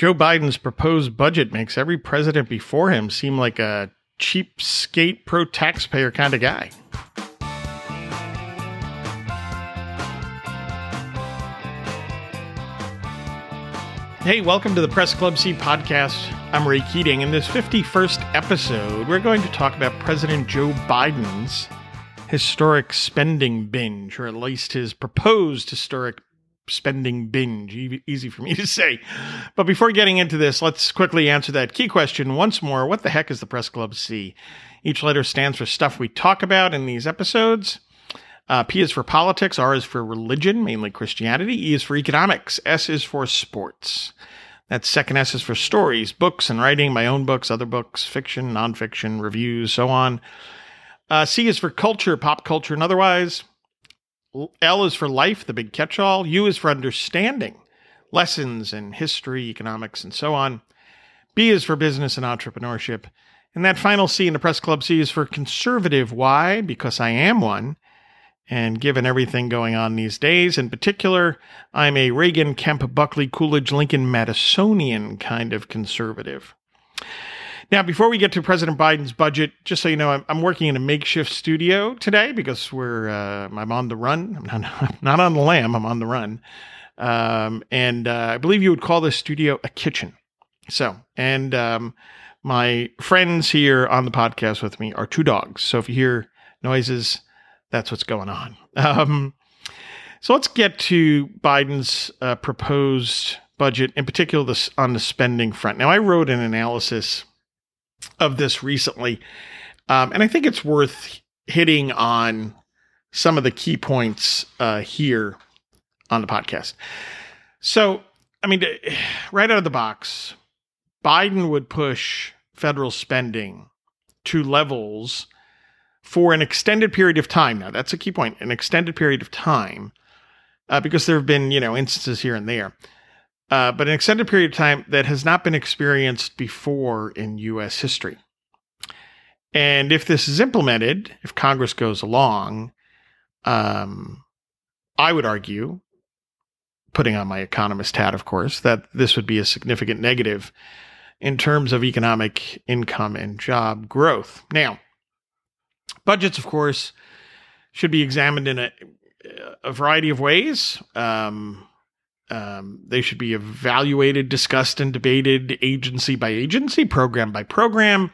Joe Biden's proposed budget makes every president before him seem like a cheapskate pro taxpayer kind of guy. Hey, welcome to the Press Club C podcast. I'm Ray Keating. In this 51st episode, we're going to talk about President Joe Biden's historic spending binge, or at least his proposed historic spending binge. Easy for me to say. But before getting into this, let's quickly answer that key question once more. What the heck is the Press Club C? Each letter stands for stuff we talk about in these episodes. Uh, P is for politics, R is for religion, mainly Christianity, E is for economics, S is for sports. That second S is for stories, books and writing, my own books, other books, fiction, nonfiction, reviews, so on. Uh, C is for culture, pop culture, and otherwise. L is for life, the big catch all. U is for understanding, lessons in history, economics, and so on. B is for business and entrepreneurship. And that final C in the Press Club C is for conservative. Why? Because I am one. And given everything going on these days, in particular, I'm a Reagan, Kemp, Buckley, Coolidge, Lincoln, Madisonian kind of conservative. Now, before we get to President Biden's budget, just so you know, I'm, I'm working in a makeshift studio today because we're uh, I'm on the run. I'm not, not on the lam. I'm on the run, um, and uh, I believe you would call this studio a kitchen. So, and um, my friends here on the podcast with me are two dogs. So if you hear noises, that's what's going on. Um, so let's get to Biden's uh, proposed budget, in particular this, on the spending front. Now, I wrote an analysis of this recently. Um, and I think it's worth hitting on some of the key points uh, here on the podcast. So, I mean, right out of the box, Biden would push federal spending to levels for an extended period of time. Now, that's a key point an extended period of time, uh, because there have been, you know, instances here and there uh, but an extended period of time that has not been experienced before in U.S. history. And if this is implemented, if Congress goes along, um, I would argue, putting on my economist hat, of course, that this would be a significant negative in terms of economic income and job growth. Now, budgets, of course, should be examined in a, a variety of ways. Um, um, they should be evaluated, discussed, and debated agency by agency, program by program,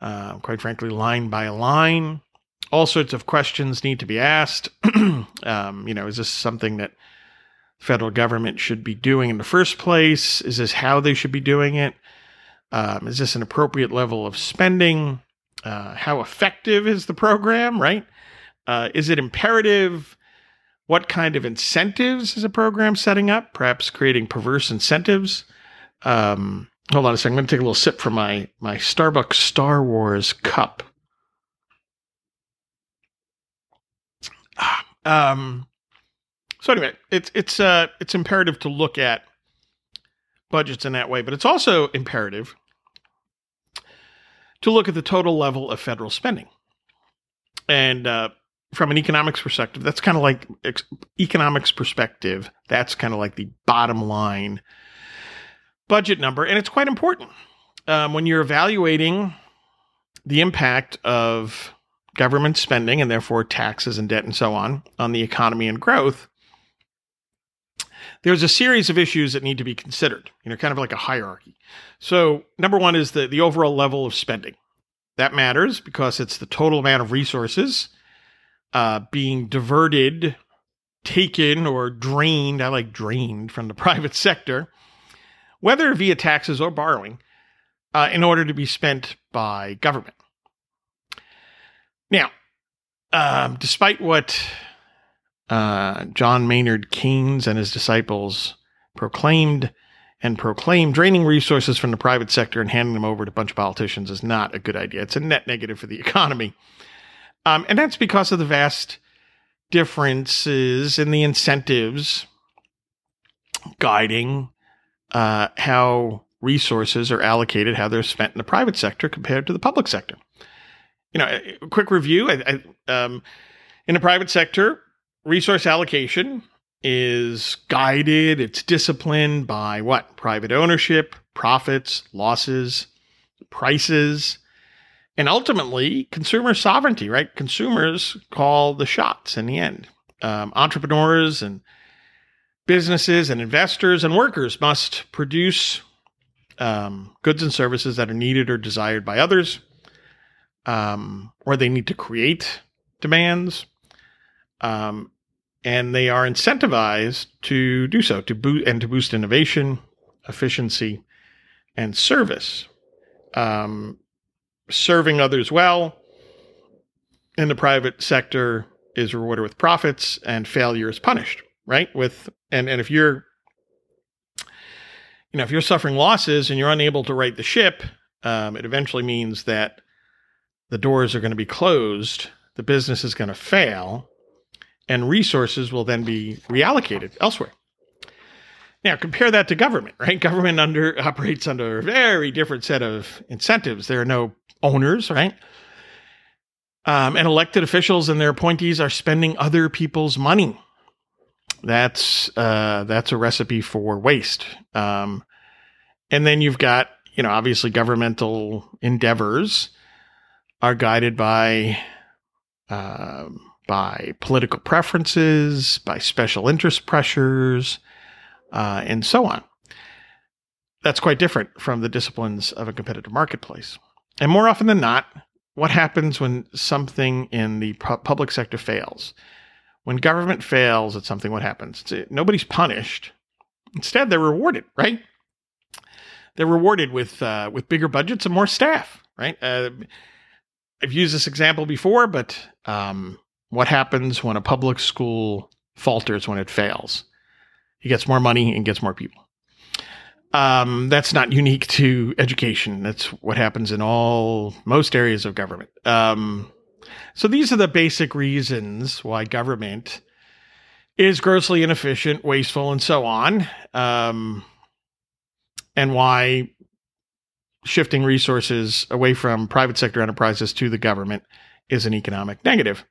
uh, quite frankly, line by line. All sorts of questions need to be asked. um, you know, is this something that federal government should be doing in the first place? Is this how they should be doing it? Um, is this an appropriate level of spending? Uh, how effective is the program, right? Uh, is it imperative? What kind of incentives is a program setting up? Perhaps creating perverse incentives. Um, hold on a second. I'm going to take a little sip from my my Starbucks Star Wars cup. Um, so anyway, it's it's uh it's imperative to look at budgets in that way, but it's also imperative to look at the total level of federal spending. And uh, from an economics perspective, that's kind of like ex- economics perspective. That's kind of like the bottom line budget number, and it's quite important um, when you're evaluating the impact of government spending and therefore taxes and debt and so on on the economy and growth. There's a series of issues that need to be considered, you know, kind of like a hierarchy. So, number one is the, the overall level of spending. That matters because it's the total amount of resources uh, being diverted, taken, or drained. I like drained from the private sector, whether via taxes or borrowing, uh, in order to be spent by government. Now, um, despite what uh, John Maynard Keynes and his disciples proclaimed and proclaimed, draining resources from the private sector and handing them over to a bunch of politicians is not a good idea. It's a net negative for the economy. Um, and that's because of the vast differences in the incentives guiding uh, how resources are allocated, how they're spent in the private sector compared to the public sector. You know, a quick review I, I, um, in the private sector, resource allocation is guided, it's disciplined by what? Private ownership, profits, losses, prices, and ultimately consumer sovereignty, right? Consumers call the shots in the end. Um, entrepreneurs and businesses and investors and workers must produce um, goods and services that are needed or desired by others, um, or they need to create demands. Um, and they are incentivized to do so to boost and to boost innovation, efficiency, and service. Um, serving others well in the private sector is rewarded with profits, and failure is punished. Right with and and if you're you know if you're suffering losses and you're unable to right the ship, um, it eventually means that the doors are going to be closed, the business is going to fail, and resources will then be reallocated elsewhere. Now, compare that to government, right? Government under operates under a very different set of incentives. There are no owners, right? Um, and elected officials and their appointees are spending other people's money. That's uh, that's a recipe for waste. Um, and then you've got, you know, obviously governmental endeavors are guided by um, by political preferences, by special interest pressures, uh, and so on. That's quite different from the disciplines of a competitive marketplace. And more often than not, what happens when something in the pu- public sector fails? When government fails at something, what happens? It's, nobody's punished. Instead, they're rewarded, right? They're rewarded with uh, with bigger budgets and more staff, right? Uh, I've used this example before, but um, what happens when a public school falters when it fails? He gets more money and gets more people. Um, that's not unique to education. That's what happens in all most areas of government. Um, so these are the basic reasons why government is grossly inefficient, wasteful, and so on, um, and why shifting resources away from private sector enterprises to the government is an economic negative.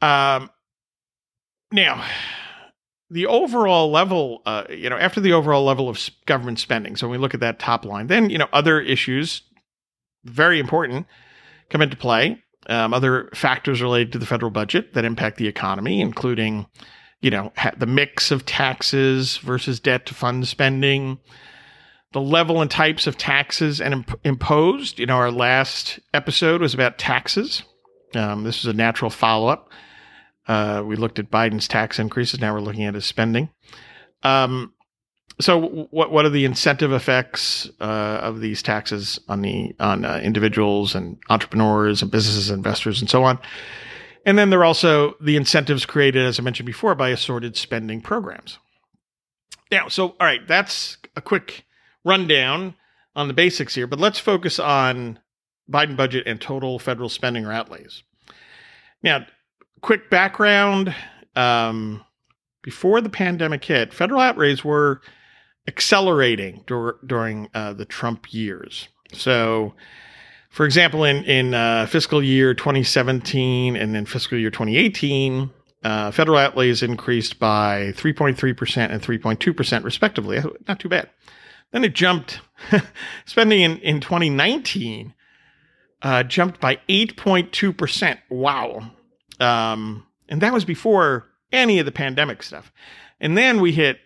Um, now, the overall level, uh, you know, after the overall level of government spending, so when we look at that top line, then, you know, other issues, very important, come into play. Um, other factors related to the federal budget that impact the economy, including, you know, ha- the mix of taxes versus debt to fund spending, the level and types of taxes and imp- imposed. You know, our last episode was about taxes. Um, this is a natural follow up. Uh, we looked at Biden's tax increases. Now we're looking at his spending. Um, so, what what are the incentive effects uh, of these taxes on the on uh, individuals and entrepreneurs and businesses, investors, and so on? And then there are also the incentives created, as I mentioned before, by assorted spending programs. Now, so all right, that's a quick rundown on the basics here, but let's focus on Biden budget and total federal spending or outlays. Now, quick background um, before the pandemic hit, federal outlays were accelerating dur- during uh, the Trump years. So, for example, in in uh, fiscal year 2017 and then fiscal year 2018, uh, federal outlays increased by 3.3% and 3.2% respectively. Not too bad. Then it jumped, spending in, in 2019 uh, jumped by 8.2%. Wow. Um, and that was before any of the pandemic stuff. And then we hit,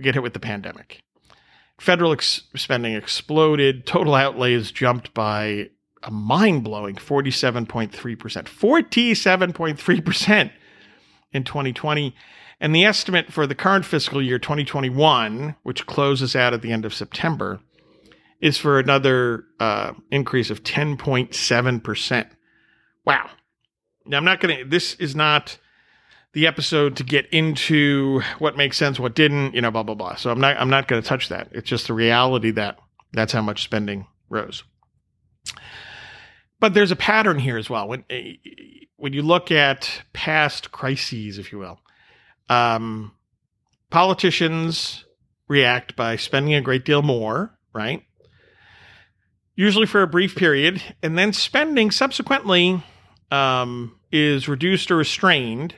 get hit with the pandemic. Federal ex- spending exploded. Total outlays jumped by a mind blowing 47.3%. 47.3% in 2020. And the estimate for the current fiscal year 2021, which closes out at the end of September, is for another uh, increase of 10.7%. Wow. Now, I'm not going to, this is not the episode to get into what makes sense, what didn't, you know, blah, blah, blah. So I'm not, I'm not going to touch that. It's just the reality that that's how much spending rose. But there's a pattern here as well. When, when you look at past crises, if you will, um, politicians react by spending a great deal more, right? Usually for a brief period, and then spending subsequently um, is reduced or restrained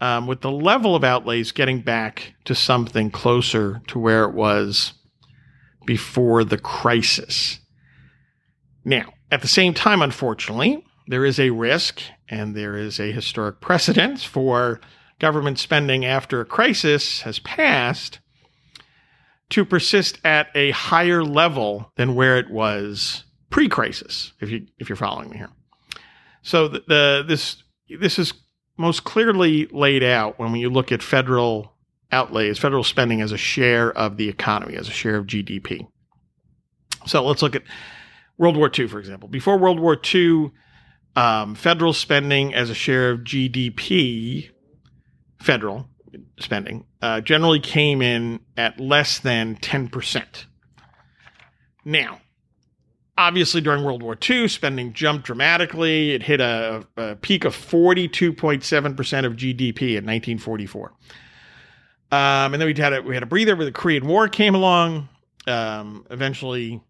um, with the level of outlays getting back to something closer to where it was before the crisis. Now, at the same time, unfortunately, there is a risk and there is a historic precedent for government spending after a crisis has passed to persist at a higher level than where it was pre-crisis if you if you're following me here so the, the this this is most clearly laid out when you look at federal outlays federal spending as a share of the economy as a share of GDP so let's look at World War II for example before World War II um, federal spending as a share of GDP federal spending uh, generally came in at less than 10%. Now, obviously, during World War II, spending jumped dramatically. It hit a, a peak of 42.7% of GDP in 1944. Um, and then we had a, we had a breather where the Korean War came along. Um, eventually,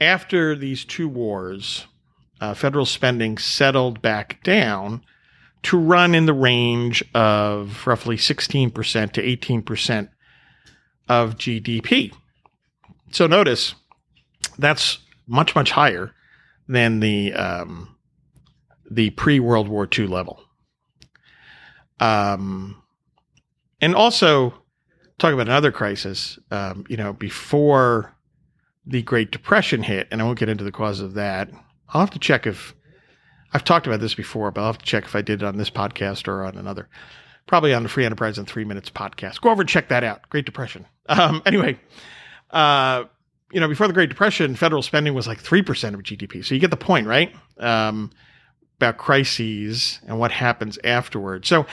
after these two wars, uh, federal spending settled back down to run in the range of roughly 16% to 18% of GDP. So notice that's much, much higher than the, um, the pre World War II level. Um, and also, talk about another crisis, um, you know, before the Great Depression hit, and I won't get into the cause of that. I'll have to check if I've talked about this before, but I'll have to check if I did it on this podcast or on another. Probably on the Free Enterprise in Three Minutes podcast. Go over and check that out. Great Depression. Um, anyway, uh, you know, before the Great Depression, federal spending was like 3% of GDP. So you get the point, right? Um, about crises and what happens afterwards. So,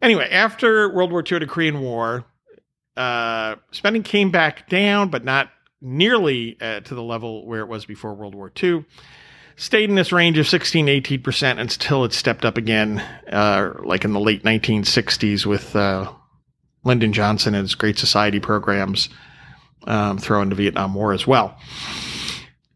anyway, after World War II, and the Korean War, uh, spending came back down, but not nearly uh, to the level where it was before World War II stayed in this range of 16 18% until it stepped up again, uh, like in the late 1960s with uh, Lyndon Johnson and his Great Society programs, um, throw in the Vietnam War as well.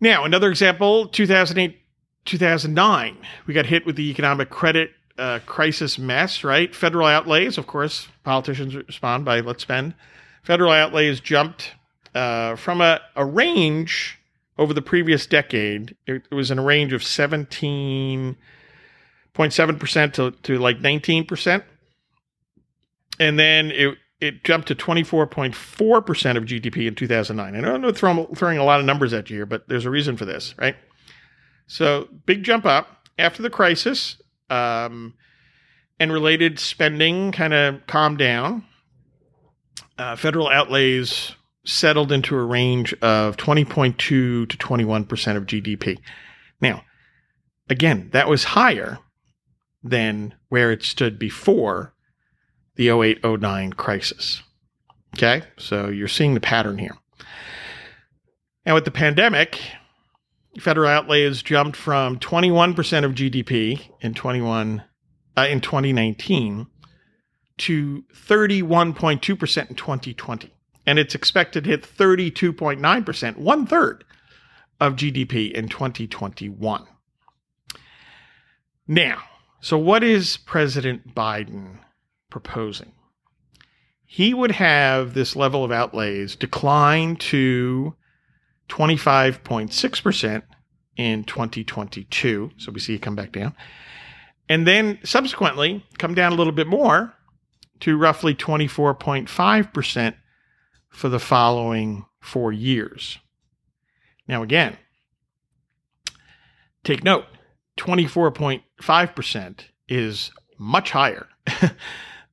Now, another example 2008, 2009, we got hit with the economic credit uh, crisis mess, right? Federal outlays, of course, politicians respond by let's spend. Federal outlays jumped uh, from a, a range over the previous decade, it, it was in a range of 17.7% to, to like 19%. And then it, it jumped to 24.4% of GDP in 2009. I don't know I'm throwing, throwing a lot of numbers at you here, but there's a reason for this, right? So, big jump up after the crisis, um, and related spending kind of calmed down. Uh, federal outlays settled into a range of 20.2 to 21% of GDP. Now, again, that was higher than where it stood before the 08 09 crisis. Okay, so you're seeing the pattern here. And with the pandemic, federal outlays jumped from 21% of GDP in 21 uh, in 2019 to 31.2% in 2020 and it's expected to hit 32.9%, one third of GDP in 2021. Now, so what is President Biden proposing? He would have this level of outlays decline to 25.6% in 2022. So we see it come back down. And then subsequently come down a little bit more to roughly 24.5% for the following four years. Now, again, take note 24.5% is much higher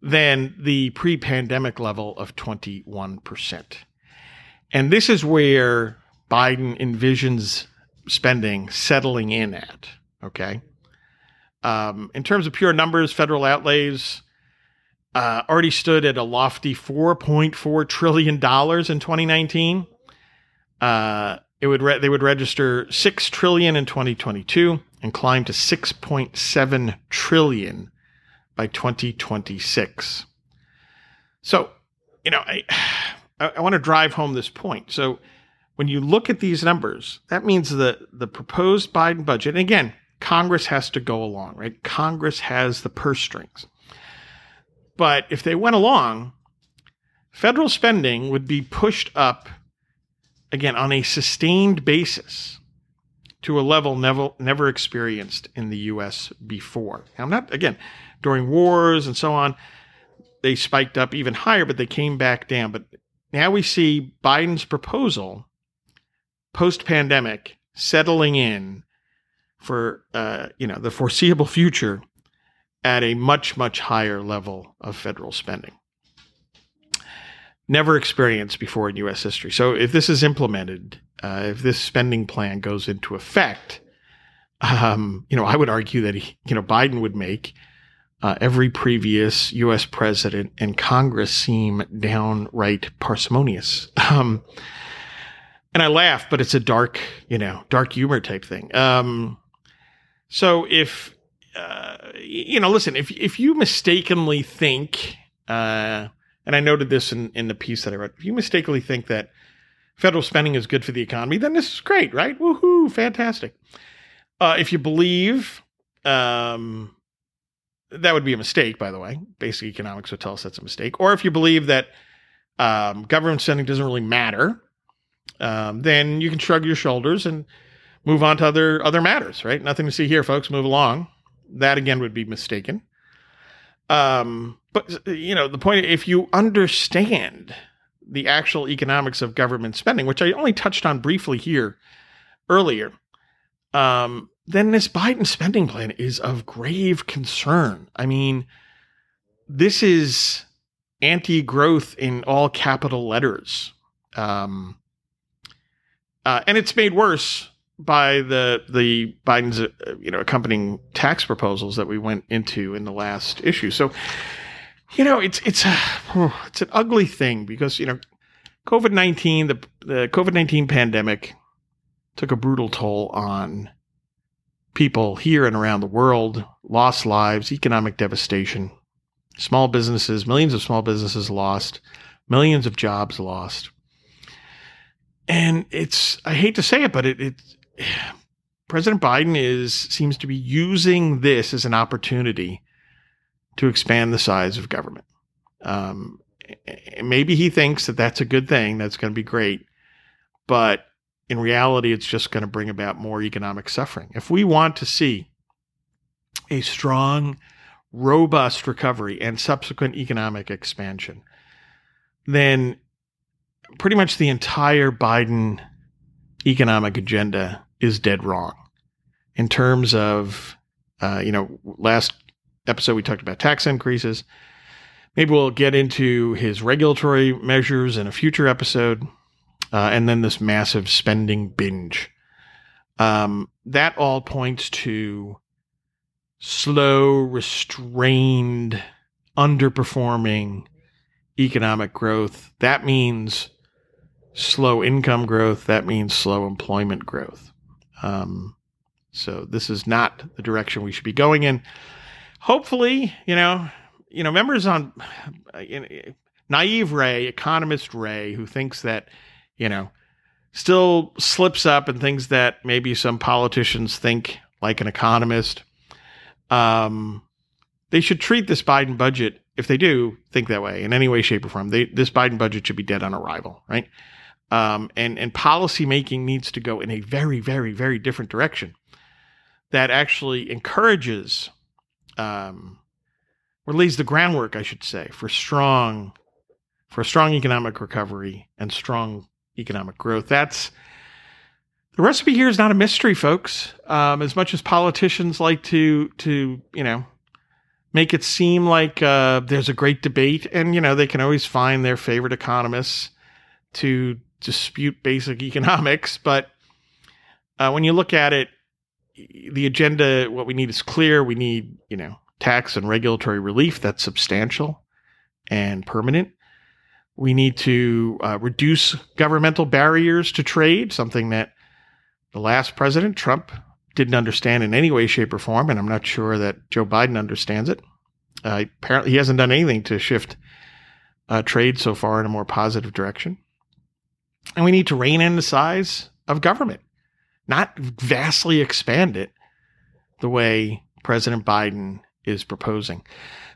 than the pre pandemic level of 21%. And this is where Biden envisions spending settling in at. Okay. Um, in terms of pure numbers, federal outlays uh, already stood at a lofty 4.4 trillion dollars in 2019. Uh, it would re- they would register six trillion in 2022 and climb to 6.7 trillion by 2026. So, you know, I I, want to drive home this point. So, when you look at these numbers, that means the the proposed Biden budget. And again, Congress has to go along, right? Congress has the purse strings But if they went along, federal spending would be pushed up again on a sustained basis to a level never never experienced in the US before. Now, I'm not again during wars and so on they spiked up even higher but they came back down but now we see Biden's proposal post pandemic settling in for uh, you know the foreseeable future at a much much higher level of federal spending never experienced before in US history. So if this is implemented, uh, if this spending plan goes into effect, um, you know, I would argue that he, you know Biden would make uh, every previous U.S. president and Congress seem downright parsimonious. Um, and I laugh, but it's a dark, you know, dark humor type thing. Um, so if uh, you know, listen, if if you mistakenly think uh, and I noted this in, in the piece that I wrote. If you mistakenly think that federal spending is good for the economy, then this is great, right? Woohoo, fantastic. Uh, if you believe, um, that would be a mistake, by the way. Basic economics would tell us that's a mistake. Or if you believe that um, government spending doesn't really matter, um, then you can shrug your shoulders and move on to other other matters, right? Nothing to see here, folks. Move along. That again would be mistaken. Um, but you know, the point if you understand the actual economics of government spending, which I only touched on briefly here earlier, um, then this Biden spending plan is of grave concern. I mean, this is anti-growth in all capital letters, um, uh, and it's made worse by the the Biden's uh, you know accompanying tax proposals that we went into in the last issue. So, you know, it's it's a it's an ugly thing because you know, COVID nineteen the the COVID nineteen pandemic took a brutal toll on people here and around the world, lost lives, economic devastation, small businesses, millions of small businesses lost, millions of jobs lost. And it's I hate to say it, but it, it President Biden is seems to be using this as an opportunity to expand the size of government. Um, maybe he thinks that that's a good thing. That's going to be great, but in reality, it's just going to bring about more economic suffering. If we want to see a strong, robust recovery and subsequent economic expansion, then pretty much the entire Biden economic agenda is dead wrong in terms of, uh, you know, last episode we talked about tax increases. Maybe we'll get into his regulatory measures in a future episode, uh, and then this massive spending binge. Um, that all points to slow, restrained, underperforming economic growth. That means slow income growth, that means slow employment growth. Um, so this is not the direction we should be going in. Hopefully, you know, you know, members on you know, naive Ray, economist Ray, who thinks that, you know, still slips up and things that maybe some politicians think like an economist. Um, they should treat this Biden budget, if they do think that way in any way, shape, or form. They, this Biden budget should be dead on arrival, right? Um, and and policy making needs to go in a very, very, very different direction that actually encourages um, or lays the groundwork, I should say, for strong for a strong economic recovery and strong economic growth. That's the recipe here is not a mystery, folks. Um, as much as politicians like to to you know make it seem like uh, there's a great debate, and you know they can always find their favorite economists to dispute basic economics, but uh, when you look at it, the agenda, what we need is clear. We need, you know, tax and regulatory relief that's substantial and permanent. We need to uh, reduce governmental barriers to trade, something that the last president, Trump, didn't understand in any way, shape, or form. And I'm not sure that Joe Biden understands it. Uh, apparently, he hasn't done anything to shift uh, trade so far in a more positive direction. And we need to rein in the size of government, not vastly expand it the way President Biden is proposing.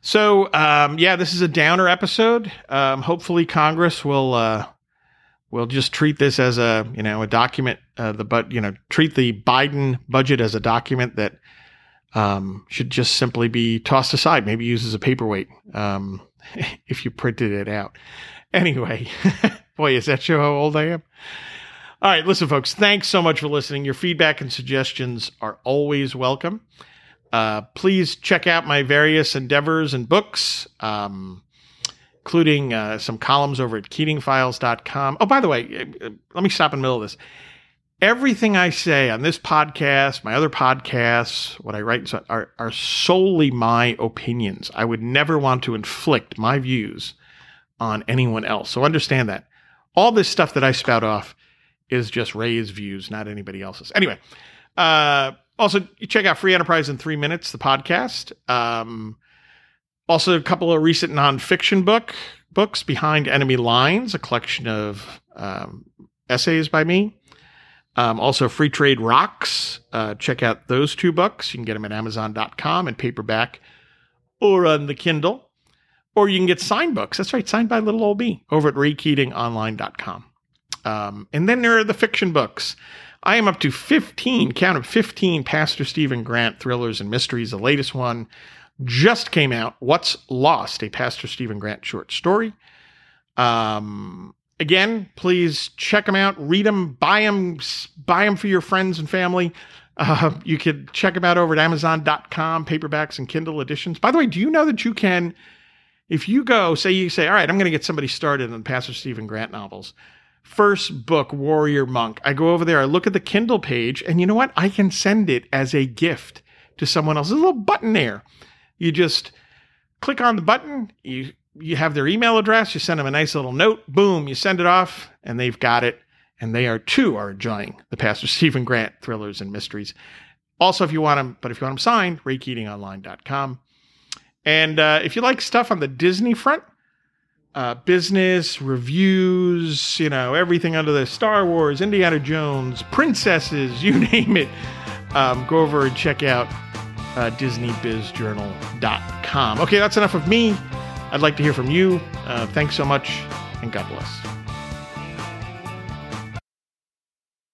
So, um, yeah, this is a downer episode. Um, hopefully, Congress will uh, will just treat this as a you know a document. Uh, the but you know treat the Biden budget as a document that um, should just simply be tossed aside. Maybe used as a paperweight um, if you printed it out. Anyway, boy, is that show how old I am? All right, listen, folks, thanks so much for listening. Your feedback and suggestions are always welcome. Uh, please check out my various endeavors and books, um, including uh, some columns over at keatingfiles.com. Oh, by the way, uh, let me stop in the middle of this. Everything I say on this podcast, my other podcasts, what I write are, are solely my opinions. I would never want to inflict my views on anyone else. So understand that. All this stuff that I spout off is just Ray's views, not anybody else's. Anyway, uh, also you check out Free Enterprise in Three Minutes, the podcast. Um, also, a couple of recent nonfiction book books, Behind Enemy Lines, a collection of um, essays by me. Um, also, Free Trade Rocks. Uh, check out those two books. You can get them at Amazon.com and paperback or on the Kindle. Or you can get signed books. That's right, signed by little old me over at RayKeatingOnline.com. Um, and then there are the fiction books. I am up to 15, count of 15 Pastor Stephen Grant thrillers and mysteries. The latest one just came out What's Lost, a Pastor Stephen Grant short story. Um, again, please check them out, read them, buy them, buy them for your friends and family. Uh, you could check them out over at Amazon.com, paperbacks and Kindle editions. By the way, do you know that you can, if you go, say you say, all right, I'm going to get somebody started on Pastor Stephen Grant novels first book, Warrior Monk. I go over there, I look at the Kindle page, and you know what? I can send it as a gift to someone else. There's a little button there. You just click on the button, you you have their email address, you send them a nice little note, boom, you send it off, and they've got it. And they are too are enjoying the Pastor Stephen Grant thrillers and mysteries. Also, if you want them, but if you want them signed, raykeatingonline.com. And uh, if you like stuff on the Disney front, uh, business, reviews, you know, everything under the Star Wars, Indiana Jones, princesses, you name it. Um, go over and check out uh, DisneyBizJournal.com. Okay, that's enough of me. I'd like to hear from you. Uh, thanks so much, and God bless.